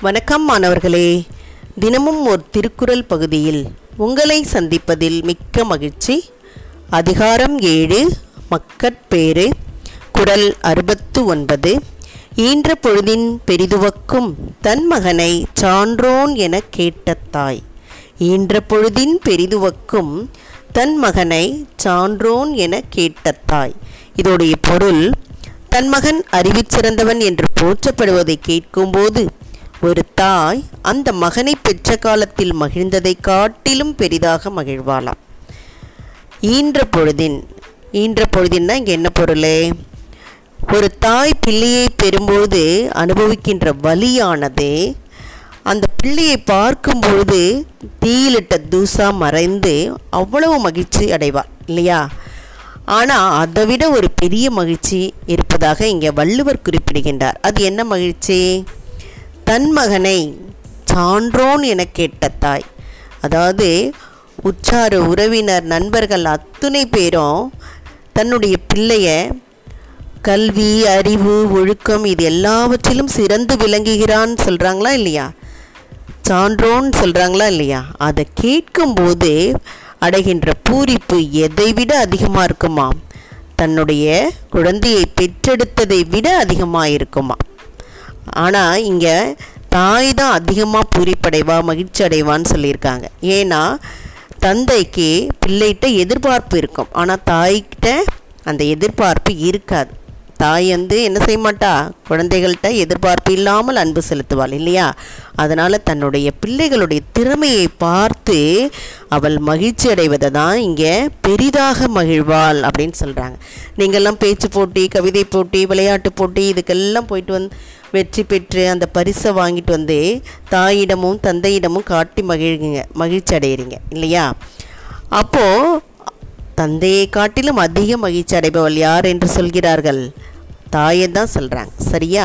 வணக்கம் மாணவர்களே. தினமும் ஒரு திருக்குறள் பகுதியில் உங்களை சந்திப்பதில் மிக்க மகிழ்ச்சி. அதிகாரம் ஏழு மக்கட்பேறு குரல் அறுபத்து ஒன்பது ஈன்ற பொழுதின் பெரிதுவக்கும் தன் மகனை சான்றோன் என கேட்ட தாய். ஈன்ற பொழுதின் பெரிதுவக்கும் தன் மகனை சான்றோன் என கேட்ட தாய். இதோடைய பொருள் தன் மகன் அறிவிச்சிறந்தவன் என்று போற்றப்படுவதை கேட்கும்போது ஒரு தாய் அந்த மகனை பெற்ற காலத்தில் மகிழ்ந்ததை காட்டிலும் பெரிதாக மகிழ்வாளாம். ஈன்ற பொழுதின் ஈன்ற பொழுதின்னா இங்கே என்ன பொருள்? ஒரு தாய் பிள்ளையை பெறும்போது அனுபவிக்கின்ற வலியானது அந்த பிள்ளையை பார்க்கும்பொழுது தீயிலிட்ட தூசா மறைந்து அவ்வளவு மகிழ்ச்சி அடைவார் இல்லையா? ஆனால் அதை விட ஒரு பெரிய மகிழ்ச்சி இருப்பதாக இங்கே வள்ளுவர் குறிப்பிடுகின்றார். அது என்ன மகிழ்ச்சி? தன் மகனை சான்றோன் என கேட்ட தாய். அதாவது உற்றார் உறவினர் நண்பர்கள் அத்துணை பேரும் தன்னுடைய பிள்ளைய கல்வி அறிவு ஒழுக்கம் இது எல்லாவற்றிலும் சிறந்து விளங்குகிறான்னு சொல்கிறாங்களா இல்லையா? சான்றோன்னு சொல்கிறாங்களா இல்லையா? அதை கேட்கும்போது அடைகின்ற பூரிப்பு எதை விட அதிகமாக இருக்குமா தன்னுடைய குழந்தையை பெற்றெடுத்ததை விட அதிகமாக இருக்குமா ஆனால் இங்கே தாய் தான் அதிகமாக பூரிப்படைவா மகிழ்ச்சி அடைவான்னு சொல்லியிருக்காங்க. ஏன்னா தந்தைக்கு பிள்ளைகிட்ட எதிர்பார்ப்பு இருக்கும். ஆனால் தாய்கிட்ட அந்த எதிர்பார்ப்பு இருக்காது. தாய் வந்து என்ன செய்ய மாட்டா? குழந்தைகள்கிட்ட எதிர்பார்ப்பு இல்லாமல் அன்பு செலுத்துவாள் இல்லையா? அதனால் தன்னுடைய பிள்ளைகளுடைய திறமையை பார்த்து அவள் மகிழ்ச்சி அடைவதை தான் இங்கே பெரிதாக மகிழ்வாள் அப்படின்னு சொல்கிறாங்க நீங்கள்லாம் பேச்சு போட்டி கவிதை போட்டி விளையாட்டு போட்டி இதுக்கெல்லாம் போயிட்டு வந்து வெற்றி பெற்று அந்த பரிசை வாங்கிட்டு வந்து தாயிடமும் தந்தையிடமும் காட்டி மகிழ்ங்க மகிழ்ச்சி அடையிறீங்க இல்லையா? அப்போது தந்தையை காட்டிலும் அதிக மகிழ்ச்சி அடைபவள் யார் என்று சொல்கிறார்கள். தாயை தான் சொல்கிறாங்க சரியா?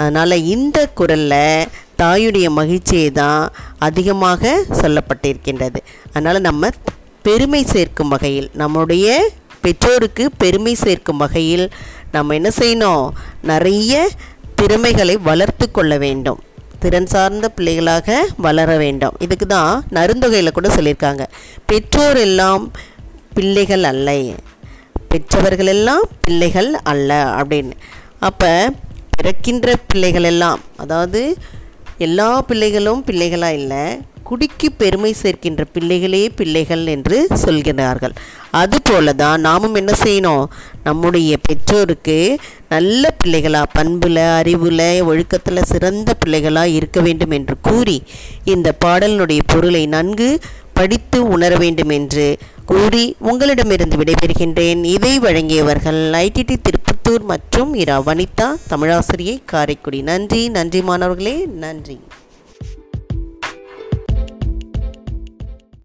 அதனால் இந்த குரலில் தாயுடைய மகிழ்ச்சியை தான் அதிகமாக சொல்லப்பட்டிருக்கின்றது. அதனால் நம்ம பெருமை சேர்க்கும் வகையில் நம்முடைய பெற்றோருக்கு பெருமை சேர்க்கும் வகையில் நம்ம என்ன செய்யணும்? நிறைய திறமைகளை வளர்த்து கொள்ள வேண்டும். திறன் சார்ந்த பிள்ளைகளாக வளர வேண்டும். இதுக்கு தான் நருந்தொகையில் கூட சொல்லியிருக்காங்க. பெற்றோர் எல்லாம் பிள்ளைகள் அல்ல. பெற்றவர்கள் எல்லாம் பிள்ளைகள் அல்ல அப்படின்னு. அப்போ பிறக்கின்ற பிள்ளைகள் எல்லாம் அதாவது எல்லா பிள்ளைகளும் பிள்ளைகளாக இல்லை குடிக்கு பெருமை சேர்க்கின்ற பிள்ளைகளே பிள்ளைகள் என்று சொல்கிறார்கள். அதுபோல தான் நாமும் என்ன செய்யணும்? நம்முடைய பெற்றோருக்கு நல்ல பிள்ளைகளாக பண்பில் அறிவில் ஒழுக்கத்தில் சிறந்த பிள்ளைகளாக இருக்க வேண்டும் என்று கூறி இந்த பாடலினுடைய பொருளை நன்கு படித்து உணர வேண்டும் என்று கூறி உங்களிடமிருந்து விடைபெறுகின்றேன். இதை வழங்கியவர்கள் ஐடிடி திருப்பத்தூர் மற்றும் இரா வனிதா தமிழாசிரியை காரைக்குடி. நன்றி நன்றி மாணவர்களே நன்றி.